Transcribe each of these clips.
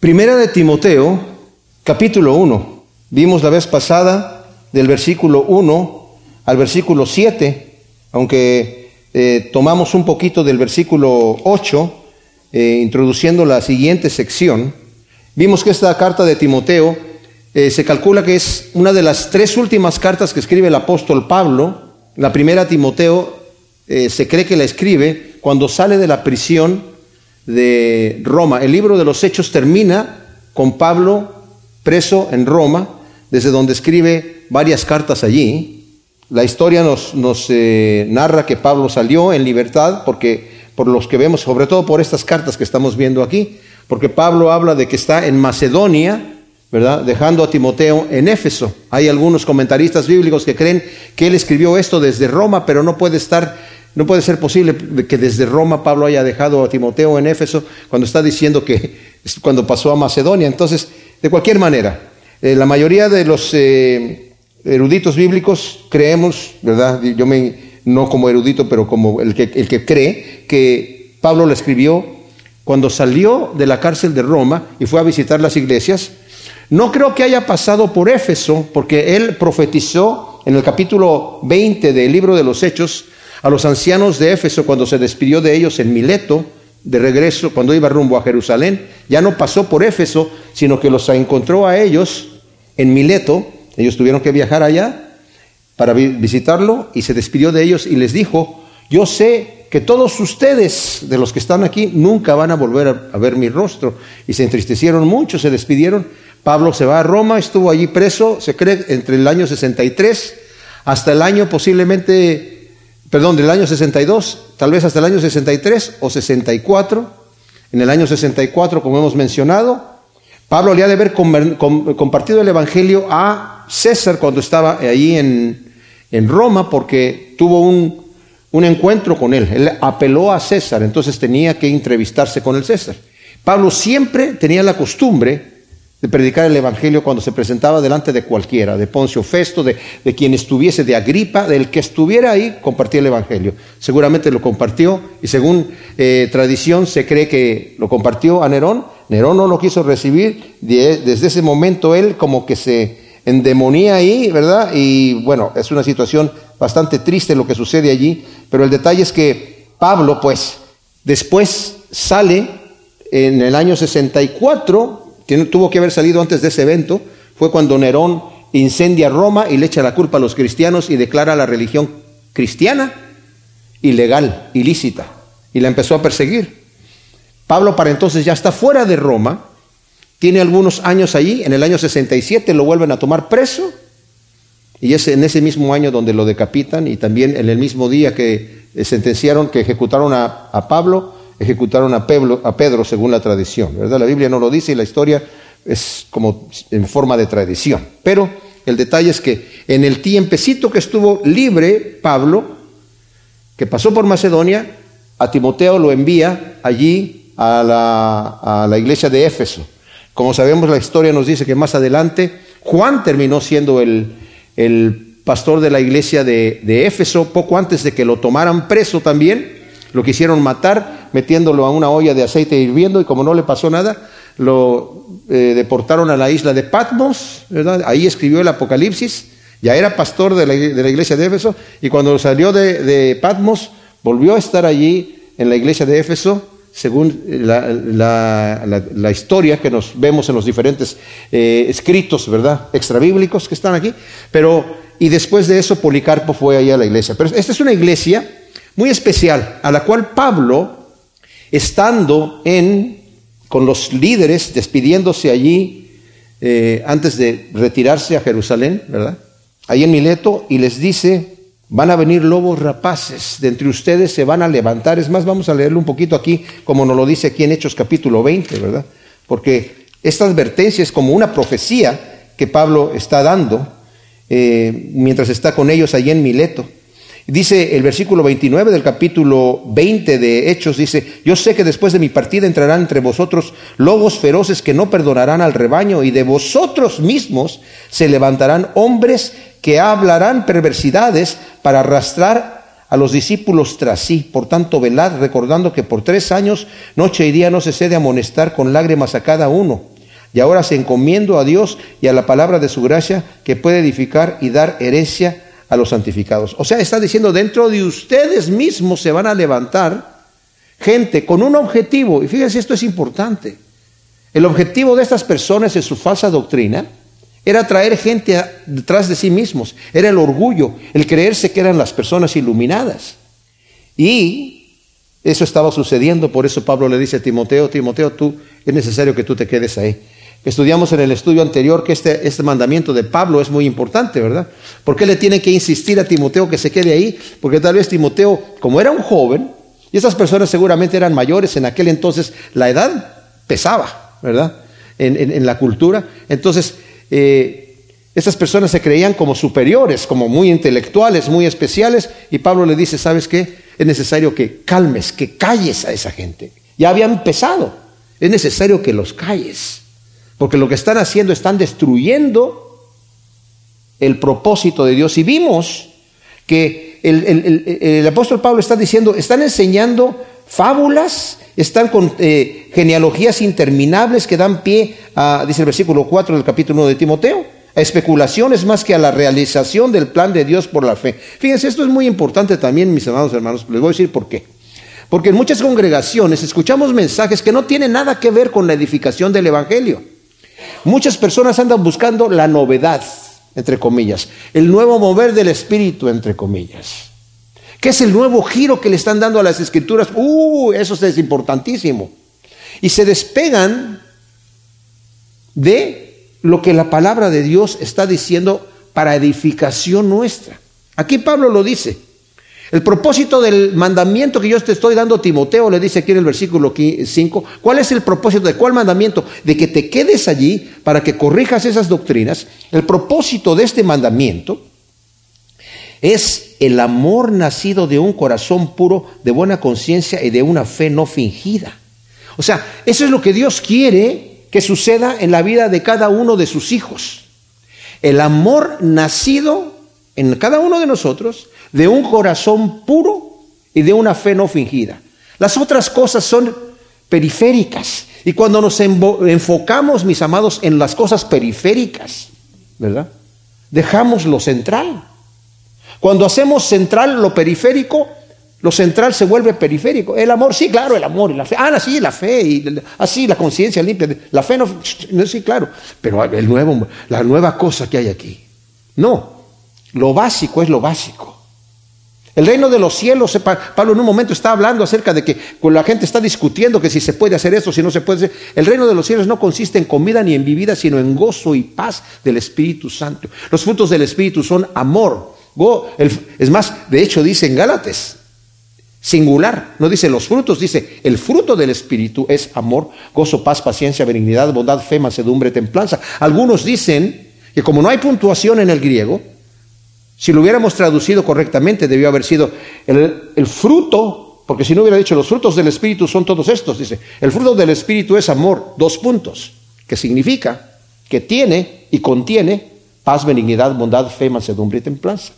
Primera de Timoteo, capítulo 1. Vimos la vez pasada del versículo 1 al versículo 7, aunque eh, tomamos un poquito del versículo 8, eh, introduciendo la siguiente sección. Vimos que esta carta de Timoteo eh, se calcula que es una de las tres últimas cartas que escribe el apóstol Pablo. La primera Timoteo se cree que la escribe cuando sale de la prisión de Roma. El libro de los Hechos termina con Pablo preso en Roma, desde donde escribe varias cartas allí. La historia nos, nos eh, narra que Pablo salió en libertad, porque por los que vemos, sobre todo por estas cartas que estamos viendo aquí, porque Pablo habla de que está en Macedonia, ¿verdad? Dejando a Timoteo en Éfeso. Hay algunos comentaristas bíblicos que creen que él escribió esto desde Roma, pero no puede estar no puede ser posible que desde Roma Pablo haya dejado a Timoteo en Éfeso cuando está diciendo que cuando pasó a Macedonia. Entonces, de cualquier manera, eh, la mayoría de los eh, eruditos bíblicos creemos, ¿verdad? Yo me, no como erudito, pero como el que, el que cree que Pablo lo escribió cuando salió de la cárcel de Roma y fue a visitar las iglesias. No creo que haya pasado por Éfeso, porque él profetizó en el capítulo 20 del libro de los Hechos, a los ancianos de Éfeso cuando se despidió de ellos en Mileto, de regreso, cuando iba rumbo a Jerusalén, ya no pasó por Éfeso, sino que los encontró a ellos en Mileto, ellos tuvieron que viajar allá para visitarlo y se despidió de ellos y les dijo, yo sé que todos ustedes, de los que están aquí, nunca van a volver a, ver mi rostro. Y se entristecieron mucho, se despidieron. Pablo se va a Roma, estuvo allí preso, se cree, entre el año 63 hasta el año posiblemente perdón, del año 62, tal vez hasta el año 63 o 64. En el año 64, como hemos mencionado, Pablo le ha de haber compartido el Evangelio a César cuando estaba ahí en, Roma, porque tuvo un, un encuentro con él. Él apeló a César, entonces tenía que entrevistarse con el César. Pablo siempre tenía la costumbre de predicar el Evangelio cuando se presentaba delante de cualquiera, de Poncio Festo, de, quien estuviese, de Agripa, del que estuviera ahí, compartía el Evangelio. Seguramente lo compartió y según eh, tradición se cree que lo compartió a Nerón. Nerón no lo quiso recibir, desde ese momento él como que se endemonía ahí, ¿verdad? Y bueno, es una situación bastante triste lo que sucede allí, pero el detalle es que Pablo, pues, después sale en el año 64, tuvo que haber salido antes de ese evento, fue cuando Nerón incendia Roma y le echa la culpa a los cristianos y declara la religión cristiana ilegal, ilícita, y la empezó a perseguir. Pablo para entonces ya está fuera de Roma, tiene algunos años allí, en el año 67 lo vuelven a tomar preso, y es en ese mismo año donde lo decapitan, y también en el mismo día que sentenciaron, que ejecutaron a, a Pablo, ejecutaron a Pedro, según la tradición, ¿verdad? La Biblia no lo dice y la historia es como en forma de tradición. Pero el detalle es que en el tiempecito que estuvo libre Pablo, que pasó por Macedonia, a Timoteo lo envía allí a la, iglesia de Éfeso. Como sabemos, la historia nos dice que más adelante Juan terminó siendo el, pastor de la iglesia de Éfeso, poco antes de que lo tomaran preso también. Lo quisieron matar metiéndolo a una olla de aceite hirviendo y como no le pasó nada, lo eh, deportaron a la isla de Patmos, ¿verdad? Ahí escribió el Apocalipsis, ya era pastor de la, iglesia de Éfeso y cuando salió de, Patmos volvió a estar allí en la iglesia de Éfeso, según la, historia que nos vemos en los diferentes eh, escritos, ¿verdad? Extrabíblicos que están aquí, pero y después de eso Policarpo fue allá a la iglesia. Pero esta es una iglesia muy especial, a la cual Pablo, estando en, con los líderes, despidiéndose allí eh, antes de retirarse a Jerusalén, ¿verdad? Ahí en Mileto, y les dice, van a venir lobos rapaces, de entre ustedes se van a levantar. Es más, vamos a leerlo un poquito aquí, como nos lo dice aquí en Hechos capítulo 20, ¿verdad? Porque esta advertencia es como una profecía que Pablo está dando eh, mientras está con ellos allí en Mileto. Dice el versículo 29 del capítulo 20 de Hechos, dice, yo sé que después de mi partida entrarán entre vosotros lobos feroces que no perdonarán al rebaño y de vosotros mismos se levantarán hombres que hablarán perversidades para arrastrar a los discípulos tras sí. Por tanto, velad, recordando que por tres años, noche y día, no se cede amonestar con lágrimas a cada uno. Y ahora se encomiendo a Dios y a la palabra de su gracia, que puede edificar y dar herencia a los santificados. O sea, está diciendo, dentro de ustedes mismos se van a levantar gente con un objetivo. Y fíjense, esto es importante. El objetivo de estas personas en su falsa doctrina era traer gente detrás de sí mismos. Era el orgullo, el creerse que eran las personas iluminadas. Y eso estaba sucediendo, por eso Pablo le dice a Timoteo, Timoteo, tú es necesario que tú te quedes ahí. Estudiamos en el estudio anterior que este, este mandamiento de Pablo es muy importante, ¿verdad? ¿Por qué le tiene que insistir a Timoteo que se quede ahí? Porque tal vez Timoteo, como era un joven, y esas personas seguramente eran mayores en aquel entonces, la edad pesaba, ¿verdad? en la cultura. Entonces, eh, esas personas se creían como superiores, como muy intelectuales, muy especiales, y Pablo le dice, ¿sabes qué? Es necesario que calmes, que calles a esa gente. Ya habían empezado, es necesario que los calles, porque lo que están haciendo están destruyendo el propósito de Dios. Y vimos que el, apóstol Pablo está diciendo, están enseñando fábulas, están con eh, genealogías interminables que dan pie dice el versículo 4 del capítulo 1 de Timoteo, a especulaciones más que a la realización del plan de Dios por la fe. Fíjense, esto es muy importante también, mis amados hermanos, les voy a decir por qué. Porque en muchas congregaciones escuchamos mensajes que no tienen nada que ver con la edificación del Evangelio. Muchas personas andan buscando la novedad, entre comillas, el nuevo mover del Espíritu, entre comillas. ¿Qué es el nuevo giro que le están dando a las escrituras? Uh, eso es importantísimo. Y se despegan de lo que la palabra de Dios está diciendo para edificación nuestra. Aquí Pablo lo dice. El propósito del mandamiento que yo te estoy dando, Timoteo, le dice aquí en el versículo 5, ¿cuál es el propósito de cuál mandamiento? De que te quedes allí para que corrijas esas doctrinas. El propósito de este mandamiento es el amor nacido de un corazón puro, de buena conciencia y de una fe no fingida. O sea, eso es lo que Dios quiere que suceda en la vida de cada uno de sus hijos. El amor nacido en cada uno de nosotros de un corazón puro y de una fe no fingida. Las otras cosas son periféricas. Y cuando nos enfocamos, mis amados, en las cosas periféricas, ¿verdad? Dejamos lo central. Cuando hacemos central lo periférico, lo central se vuelve periférico. El amor, sí, claro, el amor y la fe. Ah, sí, la fe y así la conciencia limpia. La fe no, sí, claro. Pero el nuevo, la nueva cosa que hay aquí. No, lo básico es lo básico. El reino de los cielos, Pablo en un momento está hablando acerca de que la gente está discutiendo que si se puede hacer esto, si no se puede hacer. El reino de los cielos no consiste en comida ni en bebida, sino en gozo y paz del Espíritu Santo. Los frutos del Espíritu son amor. Es más, de hecho dice en Gálatas, singular. No dice los frutos, dice el fruto del Espíritu es amor, gozo, paz, paciencia, benignidad, bondad, fe, mansedumbre, templanza. Algunos dicen que como no hay puntuación en el griego, si lo hubiéramos traducido correctamente, debió haber sido el, fruto, porque si no hubiera dicho los frutos del Espíritu son todos estos, dice, el fruto del Espíritu es amor, dos puntos, que significa que tiene y contiene paz, benignidad, bondad, fe, mansedumbre y templanza.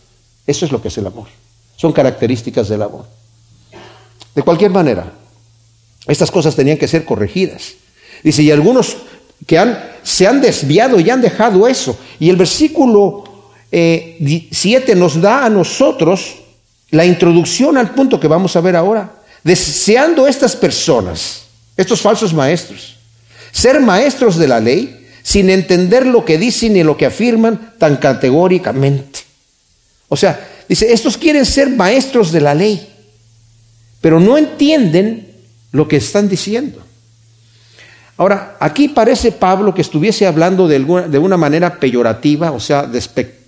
Eso es lo que es el amor. Son características del amor. De cualquier manera, estas cosas tenían que ser corregidas. Dice, y algunos que han, se han desviado y han dejado eso. Y el versículo 7 eh, nos da a nosotros la introducción al punto que vamos a ver ahora. Deseando estas personas, estos falsos maestros, ser maestros de la ley sin entender lo que dicen y lo que afirman tan categóricamente. O sea, dice, estos quieren ser maestros de la ley pero no entienden lo que están diciendo. Ahora, aquí parece Pablo que estuviese hablando de, de una manera peyorativa, o sea, despectiva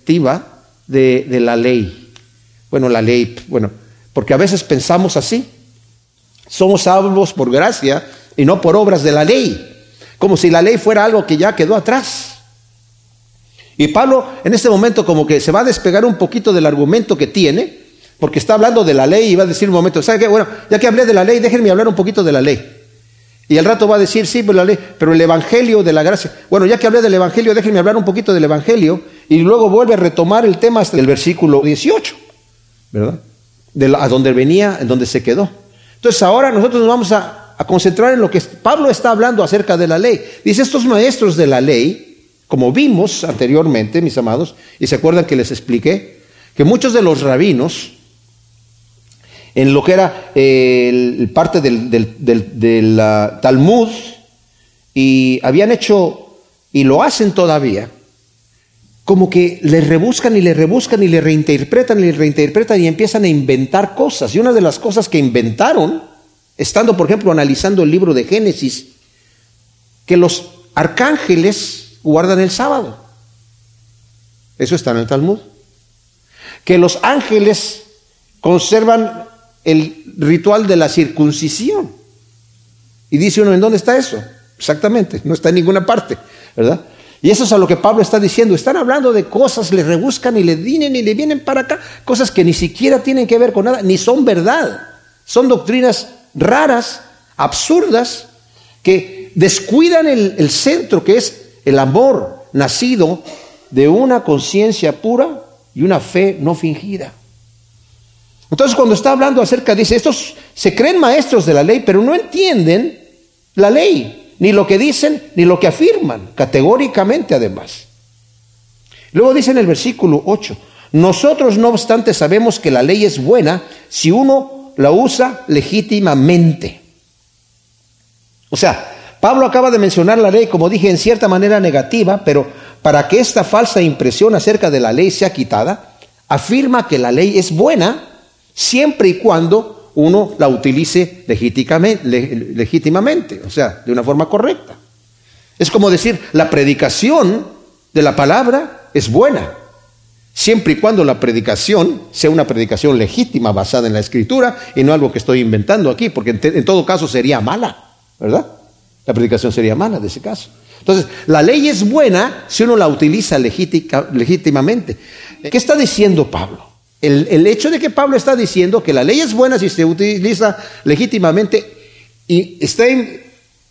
de, de la ley. Bueno, la ley, bueno, porque a veces pensamos así. Somos salvos por gracia y no por obras de la ley, como si la ley fuera algo que ya quedó atrás. Y Pablo en este momento como que se va a despegar un poquito del argumento que tiene porque está hablando de la ley y va a decir un momento, ¿sabe qué? Bueno, ya que hablé de la ley, déjenme hablar un poquito de la ley. Y al rato va a decir, sí, pero la ley, pero el evangelio de la gracia. Bueno, ya que hablé del evangelio, déjenme hablar un poquito del evangelio y luego vuelve a retomar el tema hasta el versículo 18, ¿verdad? de a donde venía, en donde se quedó. Entonces ahora nosotros nos vamos a, concentrar en lo que Pablo está hablando acerca de la ley. Dice, estos maestros de la ley, como vimos anteriormente, mis amados, y se acuerdan que les expliqué, que muchos de los rabinos, en lo que era el, parte del, del, Talmud, y habían hecho, y lo hacen todavía, como que le rebuscan y le rebuscan y le reinterpretan y le reinterpretan y empiezan a inventar cosas. Y una de las cosas que inventaron, estando por ejemplo analizando el libro de Génesis, que los arcángeles guardan el sábado. Eso está en el Talmud. Que los ángeles conservan el ritual de la circuncisión. Y dice uno, ¿en dónde está eso? Exactamente, no está en ninguna parte, ¿verdad? Y eso es a lo que Pablo está diciendo. Están hablando de cosas, le rebuscan y le vienen y le vienen para acá, cosas que ni siquiera tienen que ver con nada, ni son verdad. Son doctrinas raras, absurdas, que descuidan el, el centro que es el amor nacido de una conciencia pura y una fe no fingida. Entonces cuando está hablando acerca, dice, estos se creen maestros de la ley, pero no entienden la ley, ni lo que dicen, ni lo que afirman, categóricamente además. Luego dice en el versículo 8, nosotros no obstante sabemos que la ley es buena si uno la usa legítimamente. O sea, Pablo acaba de mencionar la ley, como dije, en cierta manera negativa, pero para que esta falsa impresión acerca de la ley sea quitada, afirma que la ley es buena siempre y cuando uno la utilice legítimamente, o sea, de una forma correcta. Es como decir, la predicación de la palabra es buena, siempre y cuando la predicación sea una predicación legítima basada en la escritura y no algo que estoy inventando aquí, porque en, todo caso sería mala, ¿verdad? La predicación sería mala de ese caso. Entonces, la ley es buena si uno la utiliza legítimamente. ¿Qué está diciendo Pablo? El, hecho de que Pablo está diciendo que la ley es buena si se utiliza legítimamente y está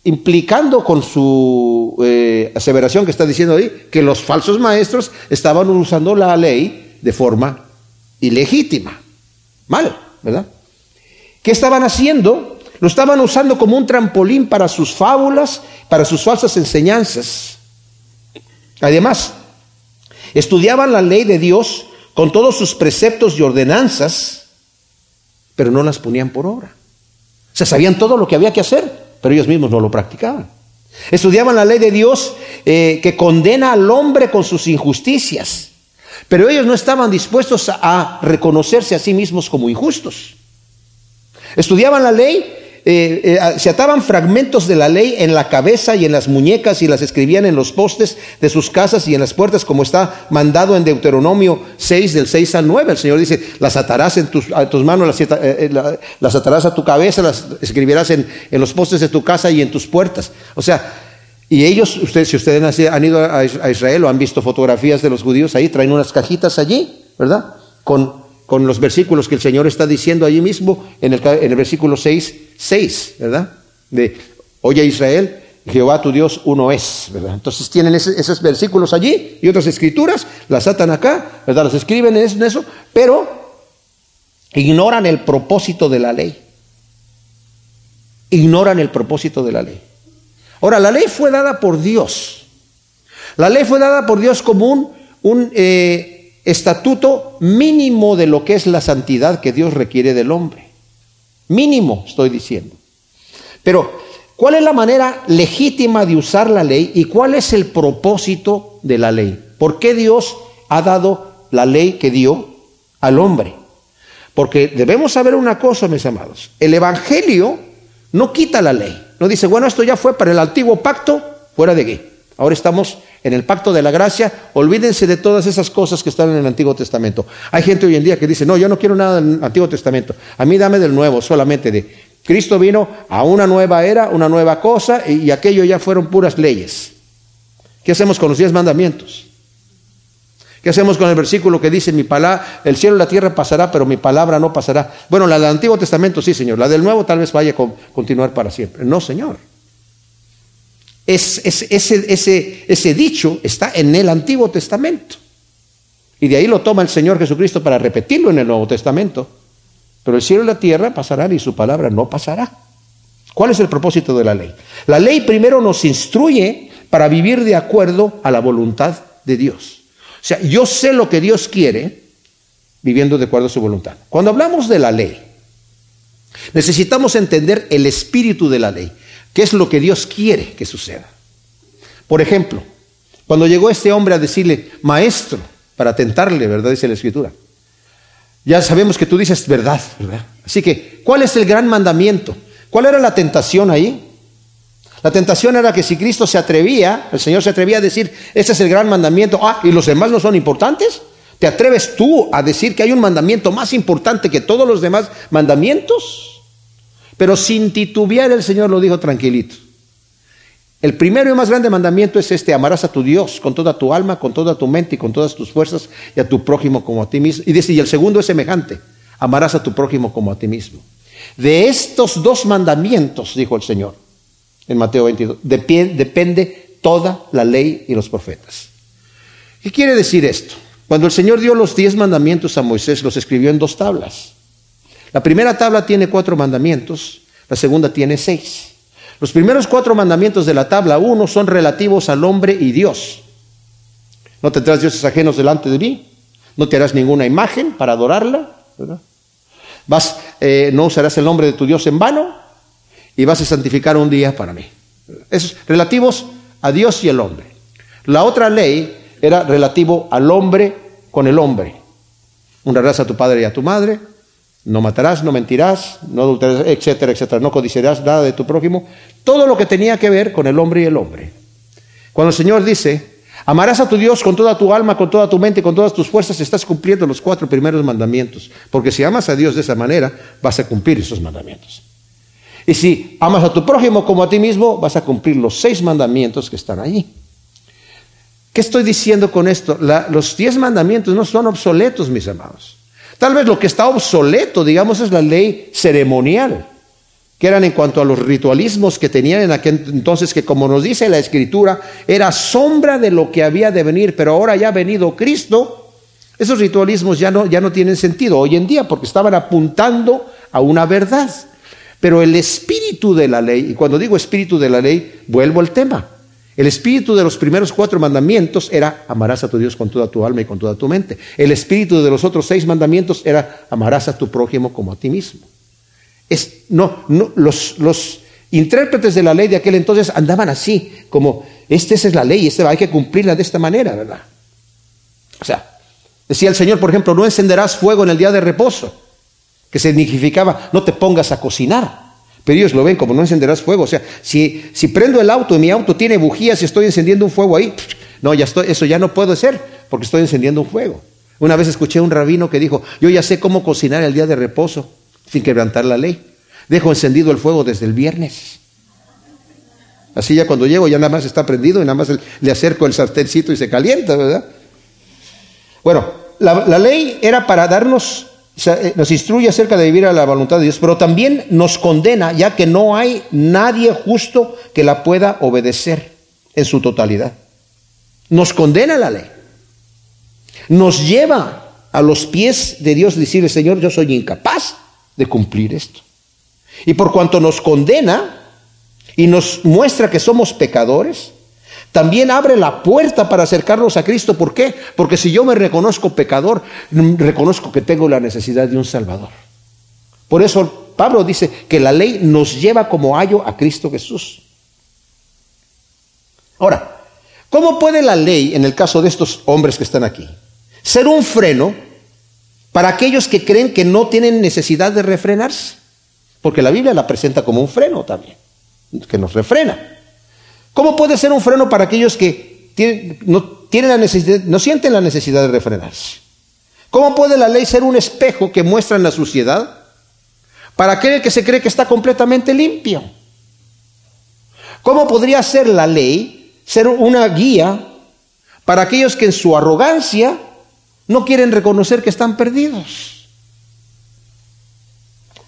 implicando con su eh, aseveración que está diciendo ahí que los falsos maestros estaban usando la ley de forma ilegítima. Mal, ¿verdad? ¿Qué estaban haciendo? Lo estaban usando como un trampolín para sus fábulas, para sus falsas enseñanzas. Además, estudiaban la ley de Dios con todos sus preceptos y ordenanzas, pero no las ponían por obra. O sea, sabían todo lo que había que hacer, pero ellos mismos no lo practicaban. Estudiaban la ley de Dios eh, que condena al hombre con sus injusticias, pero ellos no estaban dispuestos a reconocerse a sí mismos como injustos. Estudiaban la ley eh, eh, se ataban fragmentos de la ley en la cabeza y en las muñecas y las escribían en los postes de sus casas y en las puertas, como está mandado en Deuteronomio 6, del 6 al 9. El Señor dice, las atarás en tus, tus manos, eh, las, atarás a tu cabeza, las escribirás en, en los postes de tu casa y en tus puertas. O sea, y ellos, ustedes, si ustedes han ido a Israel o han visto fotografías de los judíos ahí, traen unas cajitas allí, ¿verdad? Con con los versículos que el Señor está diciendo allí mismo en el, en el versículo 6, 6, ¿verdad? De, oye Israel, Jehová tu Dios uno es, ¿verdad? Entonces tienen esos versículos allí y otras escrituras, las atan acá, ¿verdad? Las escriben en eso, pero ignoran el propósito de la ley. Ignoran el propósito de la ley. Ahora, la ley fue dada por Dios. La ley fue dada por Dios como un, eh, estatuto mínimo de lo que es la santidad que Dios requiere del hombre. Mínimo, estoy diciendo. Pero, ¿cuál es la manera legítima de usar la ley y cuál es el propósito de la ley? ¿Por qué Dios ha dado la ley que dio al hombre? Porque debemos saber una cosa, mis amados. El Evangelio no quita la ley. No dice, bueno, esto ya fue para el antiguo pacto, fuera de aquí. Ahora estamos en el pacto de la gracia, olvídense de todas esas cosas que están en el Antiguo Testamento. Hay gente hoy en día que dice, no, yo no quiero nada del Antiguo Testamento, a mí dame del Nuevo, solamente de Cristo vino a una nueva era, una nueva cosa, y, aquello ya fueron puras leyes. ¿Qué hacemos con los diez mandamientos? ¿Qué hacemos con el versículo que dice, mi palabra, el cielo y la tierra pasará, pero mi palabra no pasará? Bueno, la del Antiguo Testamento sí, Señor. La del Nuevo tal vez vaya a continuar para siempre. No, Señor. Es, ese, ese, ese dicho está en el Antiguo Testamento. Y de ahí lo toma el Señor Jesucristo para repetirlo en el Nuevo Testamento. Pero el cielo y la tierra pasarán y su palabra no pasará. ¿Cuál es el propósito de la ley? La ley primero nos instruye para vivir de acuerdo a la voluntad de Dios. O sea, yo sé lo que Dios quiere viviendo de acuerdo a su voluntad. Cuando hablamos de la ley, necesitamos entender el espíritu de la ley, qué es lo que Dios quiere que suceda. Por ejemplo, cuando llegó este hombre a decirle, maestro, para tentarle, ¿verdad? Dice la escritura. Ya sabemos que tú dices verdad, ¿verdad? Así que, ¿cuál es el gran mandamiento? ¿Cuál era la tentación ahí? La tentación era que si Cristo se atrevía, el Señor se atrevía a decir, este es el gran mandamiento, ah, y los demás no son importantes. ¿Te atreves tú a decir que hay un mandamiento más importante que todos los demás mandamientos? Pero sin titubear el Señor lo dijo tranquilito. El primero y más grande mandamiento es este, amarás a tu Dios con toda tu alma, con toda tu mente y con todas tus fuerzas y a tu prójimo como a ti mismo. Y dice, y el segundo es semejante, amarás a tu prójimo como a ti mismo. De estos dos mandamientos, dijo el Señor, en Mateo 22. depende toda la ley y los profetas. ¿Qué quiere decir esto? Cuando el Señor dio los diez mandamientos a Moisés, los escribió en dos tablas. La primera tabla tiene cuatro mandamientos, la segunda tiene seis. Los primeros cuatro mandamientos de la tabla uno son relativos al hombre y Dios. No tendrás dioses ajenos delante de mí, no te harás ninguna imagen para adorarla, Vas, eh, no usarás el nombre de tu Dios en vano, y vas a santificar un día para mí. Esos relativos a Dios y el hombre. La otra ley era relativo al hombre con el hombre. Honrarás a tu padre y a tu madre, no matarás, no mentirás, no adulterarás, etcétera, etcétera, no codiciarás nada de tu prójimo. Todo lo que tenía que ver con el hombre y el hombre. Cuando el Señor dice, amarás a tu Dios con toda tu alma, con toda tu mente, con todas tus fuerzas, estás cumpliendo los cuatro primeros mandamientos. Porque si amas a Dios de esa manera, vas a cumplir esos mandamientos. Y si amas a tu prójimo como a ti mismo, vas a cumplir los seis mandamientos que están allí. ¿Qué estoy diciendo con esto? los diez mandamientos no son obsoletos, mis amados. Tal vez lo que está obsoleto, digamos, es la ley ceremonial, que eran en cuanto a los ritualismos que tenían en aquel entonces, que como nos dice la Escritura, era sombra de lo que había de venir, pero ahora ya ha venido Cristo, esos ritualismos ya no, ya no tienen sentido hoy en día, porque estaban apuntando a una verdad. Pero el espíritu de la ley, y cuando digo espíritu de la ley, vuelvo al tema. El espíritu de los primeros cuatro mandamientos era amarás a tu Dios con toda tu alma y con toda tu mente. El espíritu de los otros seis mandamientos era amarás a tu prójimo como a ti mismo. Es, no, no, los, los intérpretes de la ley de aquel entonces andaban así, como, esta es la ley, esta, hay que cumplirla de esta manera, ¿verdad? O sea, decía el Señor, por ejemplo, no encenderás fuego en el día de reposo que significaba no te pongas a cocinar. Pero ellos lo ven como no encenderás fuego. O sea, si, si prendo el auto y mi auto tiene bujías y estoy encendiendo un fuego ahí, no, ya estoy, eso ya no puede ser porque estoy encendiendo un fuego. Una vez escuché a un rabino que dijo, yo ya sé cómo cocinar el día de reposo sin quebrantar la ley. Dejo encendido el fuego desde el viernes. Así ya cuando llego ya nada más está prendido y nada más le acerco el sarténcito y se calienta, ¿verdad? Bueno, la ley era para darnos nos instruye acerca de vivir a la voluntad de Dios, pero también nos condena, ya que no hay nadie justo que la pueda obedecer en su totalidad. Nos condena la ley. Nos lleva a los pies de Dios decirle, Señor, yo soy incapaz de cumplir esto. Y por cuanto nos condena y nos muestra que somos pecadores, también abre la puerta para acercarnos a Cristo. ¿Por qué? Porque si yo me reconozco pecador, reconozco que tengo la necesidad de un Salvador. Por eso Pablo dice que la ley nos lleva como ayo a Cristo Jesús. Ahora, ¿cómo puede la ley, en el caso de estos hombres que están aquí, ser un freno para aquellos que creen que no tienen necesidad de refrenarse? Porque la Biblia la presenta como un freno también, que nos refrena. ¿Cómo puede ser un freno para aquellos que no, tienen la necesidad, no sienten la necesidad de refrenarse? ¿Cómo puede la ley ser un espejo que muestra en la suciedad para aquel que se cree que está completamente limpio? ¿Cómo podría ser la ley ser una guía para aquellos que en su arrogancia no quieren reconocer que están perdidos?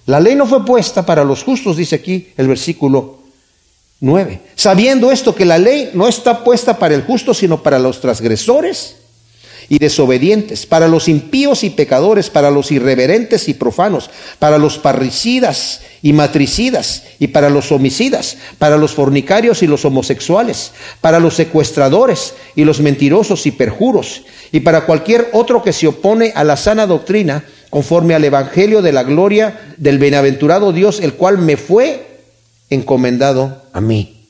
La ley no fue puesta para los justos, dice aquí el versículo 9. Sabiendo esto que la ley no está puesta para el justo, sino para los transgresores, y desobedientes, para los impíos y pecadores, para los irreverentes y profanos, para los parricidas y matricidas, y para los homicidas, para los fornicarios y los homosexuales, para los secuestradores y los mentirosos y perjuros, y para cualquier otro que se opone a la sana doctrina, conforme al Evangelio de la gloria del bienaventurado Dios, el cual me fue encomendado a mí.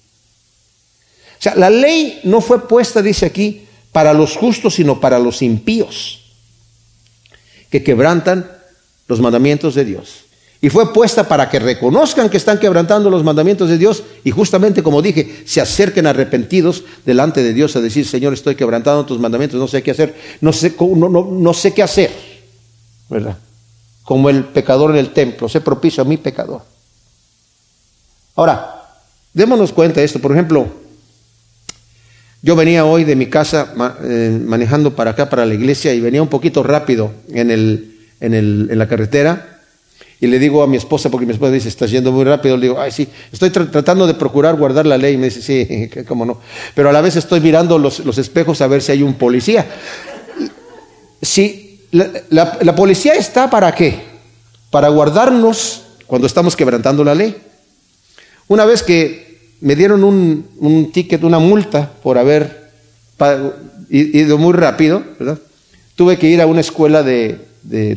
O sea, la ley no fue puesta, dice aquí, para los justos, sino para los impíos, que quebrantan los mandamientos de Dios. Y fue puesta para que reconozcan que están quebrantando los mandamientos de Dios y justamente como dije, se acerquen arrepentidos delante de Dios a decir, Señor, estoy quebrantando tus mandamientos, no sé qué hacer, no sé, qué hacer, ¿verdad? Como el pecador en el templo, sé propicio a mi pecador. Ahora, démonos cuenta de esto, por ejemplo, yo venía hoy de mi casa eh, manejando para acá, para la iglesia, y venía un poquito rápido en, el, en, el, en la carretera. Y le digo a mi esposa, porque mi esposa dice, estás yendo muy rápido. Le digo, ay, sí, estoy tratando de procurar guardar la ley. Y me dice, sí, cómo no. Pero a la vez estoy mirando los, los espejos a ver si hay un policía. Sí, la, la policía está para qué? Para guardarnos cuando estamos quebrantando la ley. Una vez que me dieron un, un ticket, una multa por haber ido muy rápido. Tuve que ir a una escuela de,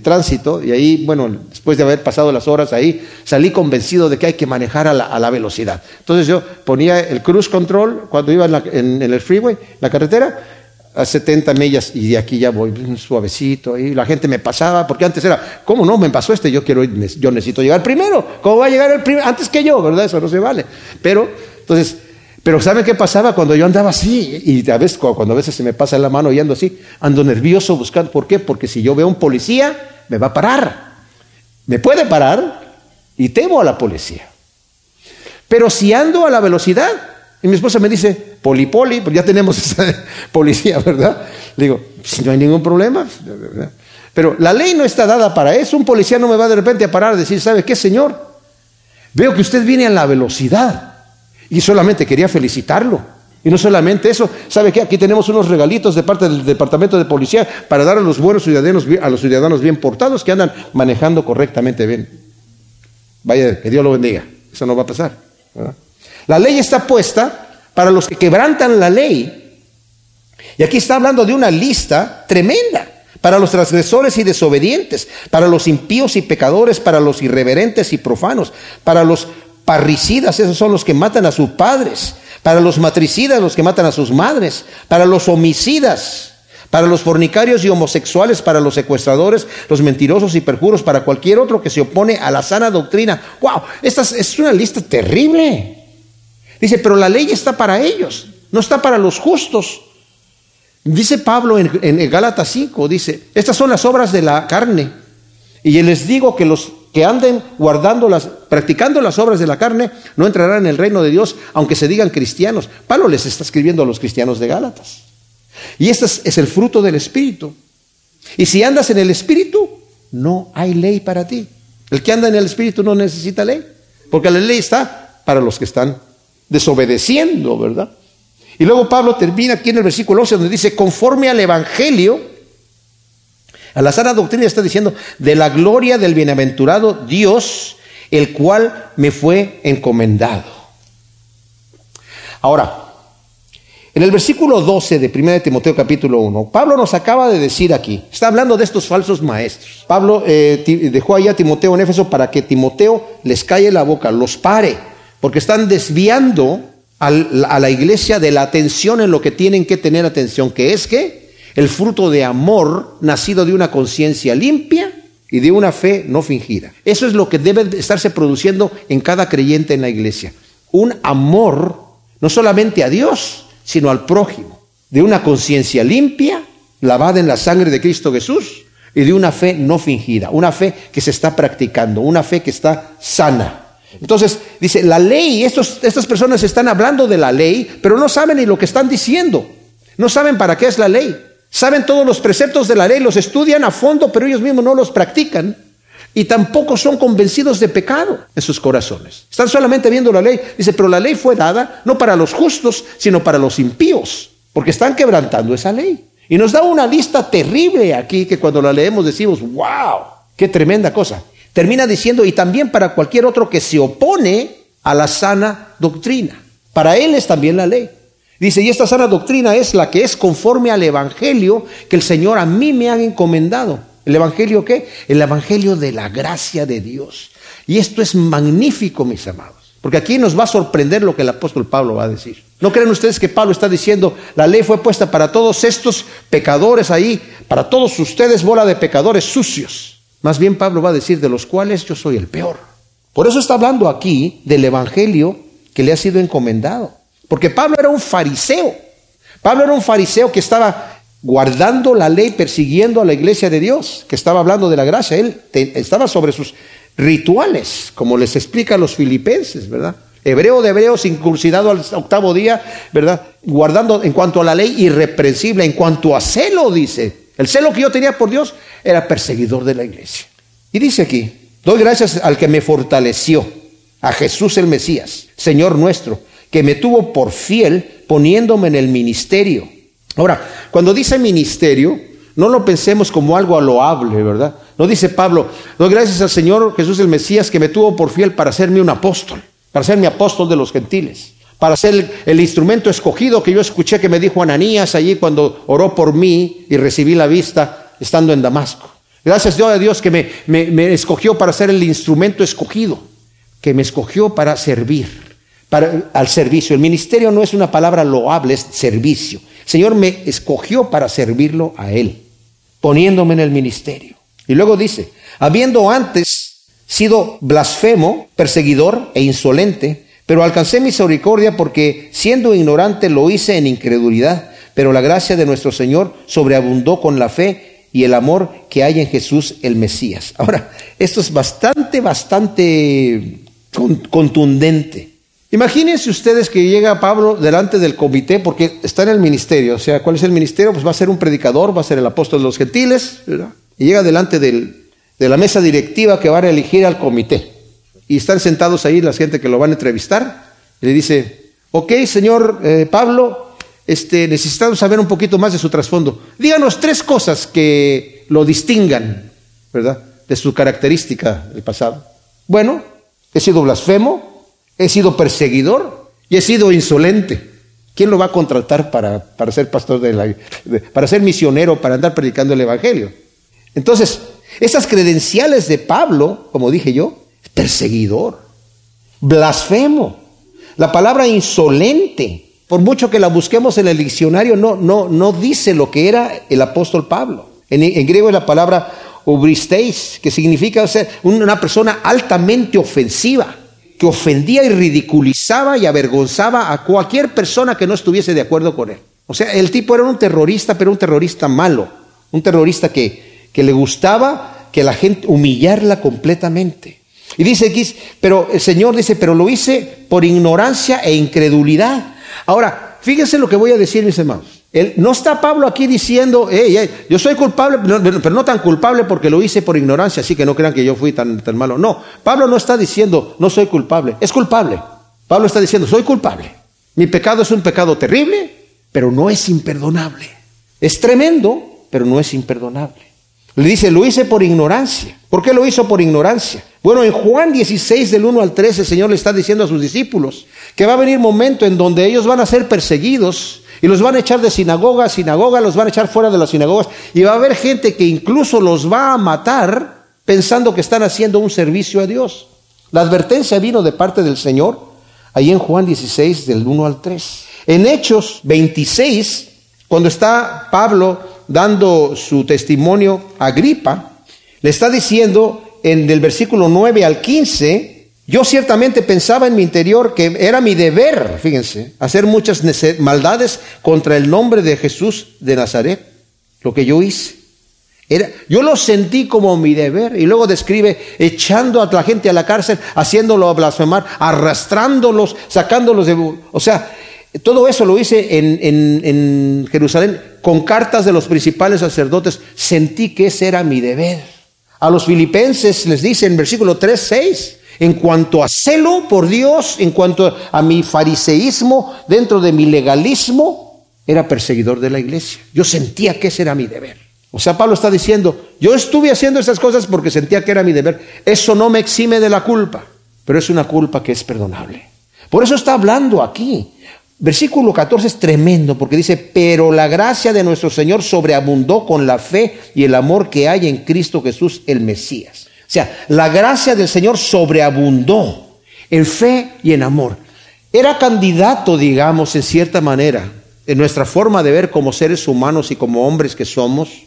tránsito y ahí, bueno, después de haber pasado las horas ahí, salí convencido de que hay que manejar a la, a la velocidad. Entonces yo ponía el cruise control cuando iba en, en el freeway, la carretera, a 70 millas y de aquí ya voy suavecito y la gente me pasaba porque antes era, ¿cómo no? Me pasó este, yo quiero yo necesito llegar primero. ¿Cómo va a llegar el primero? Antes que yo, ¿verdad? Eso no se vale. Pero entonces, pero ¿saben qué pasaba cuando yo andaba así? Y a veces, cuando a veces se me pasa la mano y ando así, ando nervioso buscando. ¿Por qué? Porque si yo veo un policía, me va a parar. Me puede parar y temo a la policía. Pero si ando a la velocidad, y mi esposa me dice, poli, poli, pues ya tenemos esa policía, ¿verdad? Le digo, si no hay ningún problema. Pero la ley no está dada para eso. Un policía no me va de repente a parar a decir, ¿sabe qué, señor? Veo que usted viene a la velocidad. Y solamente quería felicitarlo. Y no solamente eso, ¿sabe qué? Aquí tenemos unos regalitos de parte del Departamento de Policía para dar a los buenos ciudadanos, a los ciudadanos bien portados que andan manejando correctamente bien. Vaya, que Dios lo bendiga. Eso no va a pasar. La ley está puesta para los que quebrantan la ley. Y aquí está hablando de una lista tremenda para los transgresores y desobedientes, para los impíos y pecadores, para los irreverentes y profanos, para los parricidas, esos son los que matan a sus padres, para los matricidas, los que matan a sus madres, para los homicidas, para los fornicarios y homosexuales, para los secuestradores, los mentirosos y perjuros, para cualquier otro que se opone a la sana doctrina. ¡Wow! Esta es una lista terrible. Dice, pero la ley está para ellos, no está para los justos. Dice Pablo en, en Gálatas 5, dice, estas son las obras de la carne. Y les digo que los que anden guardando las, practicando las obras de la carne, no entrarán en el reino de Dios, aunque se digan cristianos. Pablo les está escribiendo a los cristianos de Gálatas. Y este es, el fruto del Espíritu. Y si andas en el Espíritu, no hay ley para ti. El que anda en el Espíritu no necesita ley, porque la ley está para los que están desobedeciendo, ¿verdad? Y luego Pablo termina aquí en el versículo 11 donde dice, conforme al Evangelio, a la sana doctrina está diciendo, de la gloria del bienaventurado Dios, el cual me fue encomendado. Ahora, en el versículo 12 de 1 Timoteo capítulo 1, Pablo nos acaba de decir aquí, está hablando de estos falsos maestros. Pablo eh, dejó ahí a Timoteo en Éfeso para que Timoteo les calle la boca, los pare, porque están desviando a la iglesia de la atención en lo que tienen que tener atención, que es que el fruto de amor nacido de una conciencia limpia y de una fe no fingida. Eso es lo que debe estarse produciendo en cada creyente en la iglesia. Un amor no solamente a Dios, sino al prójimo. De una conciencia limpia, lavada en la sangre de Cristo Jesús, y de una fe no fingida, una fe que se está practicando, una fe que está sana. Entonces, dice, la ley, estos, estas personas están hablando de la ley, pero no saben ni lo que están diciendo. No saben para qué es la ley. Saben todos los preceptos de la ley, los estudian a fondo, pero ellos mismos no los practican. Y tampoco son convencidos de pecado en sus corazones. Están solamente viendo la ley. Dice, pero la ley fue dada no para los justos, sino para los impíos, porque están quebrantando esa ley. Y nos da una lista terrible aquí que cuando la leemos decimos, wow, qué tremenda cosa. Termina diciendo, y también para cualquier otro que se opone a la sana doctrina. Para él es también la ley. Dice, y esta sana doctrina es la que es conforme al Evangelio que el Señor a mí me ha encomendado. ¿El Evangelio qué? El Evangelio de la gracia de Dios. Y esto es magnífico, mis amados. Porque aquí nos va a sorprender lo que el apóstol Pablo va a decir. ¿No creen ustedes que Pablo está diciendo, la ley fue puesta para todos estos pecadores ahí, para todos ustedes, bola de pecadores sucios? Más bien Pablo va a decir, de los cuales yo soy el peor. Por eso está hablando aquí del Evangelio que le ha sido encomendado. Porque Pablo era un fariseo. Pablo era un fariseo que estaba guardando la ley, persiguiendo a la iglesia de Dios, que estaba hablando de la gracia. Él estaba sobre sus rituales, como les explica a los filipenses, ¿verdad? Hebreo de hebreos, incursidado al octavo día, ¿verdad? Guardando en cuanto a la ley irreprensible, en cuanto a celo, dice. El celo que yo tenía por Dios era perseguidor de la iglesia. Y dice aquí, doy gracias al que me fortaleció, a Jesús el Mesías, Señor nuestro, que me tuvo por fiel poniéndome en el ministerio. Ahora, cuando dice ministerio, no lo pensemos como algo loable, ¿verdad? No dice Pablo, doy gracias al Señor Jesús el Mesías que me tuvo por fiel para hacerme un apóstol, para ser mi apóstol de los gentiles, para ser el instrumento escogido que yo escuché que me dijo Ananías allí cuando oró por mí y recibí la vista estando en Damasco. Gracias Dios a Dios que me, escogió para ser el instrumento escogido, que me escogió para servir al servicio. El ministerio no es una palabra loable, es servicio. El Señor me escogió para servirlo a Él, poniéndome en el ministerio. Y luego dice, habiendo antes sido blasfemo, perseguidor e insolente, pero alcancé misericordia porque siendo ignorante lo hice en incredulidad, pero la gracia de nuestro Señor sobreabundó con la fe y el amor que hay en Jesús el Mesías. Ahora, esto es bastante, bastante contundente. Imagínense ustedes que llega Pablo delante del comité porque está en el ministerio. O sea, ¿cuál es el ministerio? Pues va a ser un predicador, va a ser el apóstol de los gentiles. Y llega delante de la mesa directiva que va a elegir al comité. Y están sentados ahí la gente que lo van a entrevistar. Y le dice, ok, señor eh, Pablo, este, necesitamos saber un poquito más de su trasfondo. Díganos tres cosas que lo distingan, ¿verdad? De su característica del pasado. Bueno, he sido blasfemo, he sido perseguidor y he sido insolente. ¿Quién lo va a contratar para, para ser pastor de la, para ser misionero, para andar predicando el Evangelio? Entonces, esas credenciales de Pablo, como dije yo, perseguidor, blasfemo, la palabra insolente, por mucho que la busquemos en el diccionario, no, no, no dice lo que era el apóstol Pablo. En, griego es la palabra obristeis, que significa ser una persona altamente ofensiva que ofendía y ridiculizaba y avergonzaba a cualquier persona que no estuviese de acuerdo con él. O sea, el tipo era un terrorista, pero un terrorista malo, un terrorista que, que le gustaba que la gente humillarla completamente. Y dice aquí, pero el Señor dice, pero lo hice por ignorancia e incredulidad. Ahora, fíjense lo que voy a decir, mis hermanos no está Pablo aquí diciendo, yo soy culpable, pero no tan culpable porque lo hice por ignorancia, así que no crean que yo fui tan, tan malo. No, Pablo no está diciendo, no soy culpable, es culpable. Pablo está diciendo, soy culpable. Mi pecado es un pecado terrible, pero no es imperdonable. Es tremendo, pero no es imperdonable. Le dice, lo hice por ignorancia. ¿Por qué lo hizo por ignorancia? Bueno, en Juan 16 del 1 al 13 el Señor le está diciendo a sus discípulos que va a venir momento en donde ellos van a ser perseguidos y los van a echar de sinagoga a sinagoga, los van a echar fuera de las sinagogas. Y va a haber gente que incluso los va a matar pensando que están haciendo un servicio a Dios. La advertencia vino de parte del Señor ahí en Juan 16 del 1 al 3. En Hechos 26, cuando está Pablo dando su testimonio a Gripa, le está diciendo en del versículo 9 al 15, yo ciertamente pensaba en mi interior que era mi deber, fíjense, hacer muchas maldades contra el nombre de Jesús de Nazaret, lo que yo hice. Era, yo lo sentí como mi deber. Y luego describe echando a la gente a la cárcel, haciéndolo blasfemar, arrastrándolos, sacándolos de... O sea, todo eso lo hice en, en Jerusalén con cartas de los principales sacerdotes. Sentí que ese era mi deber. A los filipenses les dice en versículo 3, 6 en cuanto a celo por Dios, en cuanto a mi fariseísmo, dentro de mi legalismo, era perseguidor de la iglesia. Yo sentía que ese era mi deber. O sea, Pablo está diciendo, yo estuve haciendo esas cosas porque sentía que era mi deber. Eso no me exime de la culpa, pero es una culpa que es perdonable. Por eso está hablando aquí. Versículo 14 es tremendo porque dice, pero la gracia de nuestro Señor sobreabundó con la fe y el amor que hay en Cristo Jesús el Mesías. O sea, la gracia del Señor sobreabundó en fe y en amor. Era candidato, digamos, en cierta manera, en nuestra forma de ver como seres humanos y como hombres que somos,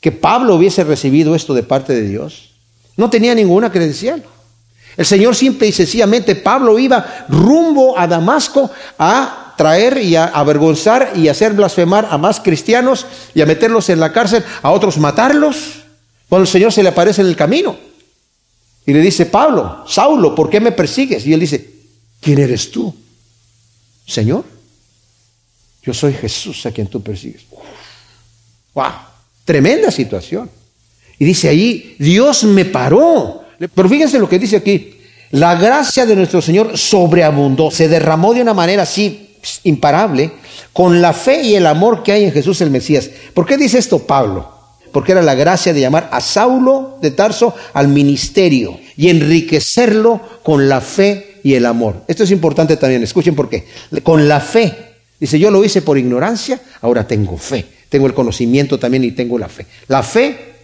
que Pablo hubiese recibido esto de parte de Dios. No tenía ninguna credencial. El Señor simple y sencillamente, Pablo iba rumbo a Damasco a traer y a avergonzar y hacer blasfemar a más cristianos y a meterlos en la cárcel, a otros matarlos, cuando el Señor se le aparece en el camino. Y le dice, Pablo, Saulo, ¿por qué me persigues? Y él dice, ¿quién eres tú? Señor, yo soy Jesús a quien tú persigues. ¡Wow! Tremenda situación. Y dice ahí, Dios me paró. Pero fíjense lo que dice aquí. La gracia de nuestro Señor sobreabundó, se derramó de una manera así imparable, con la fe y el amor que hay en Jesús el Mesías. ¿Por qué dice esto Pablo? Porque era la gracia de llamar a Saulo de Tarso al ministerio y enriquecerlo con la fe y el amor. Esto es importante también, escuchen por qué. Con la fe. Dice, yo lo hice por ignorancia, ahora tengo fe. Tengo el conocimiento también y tengo la fe. La fe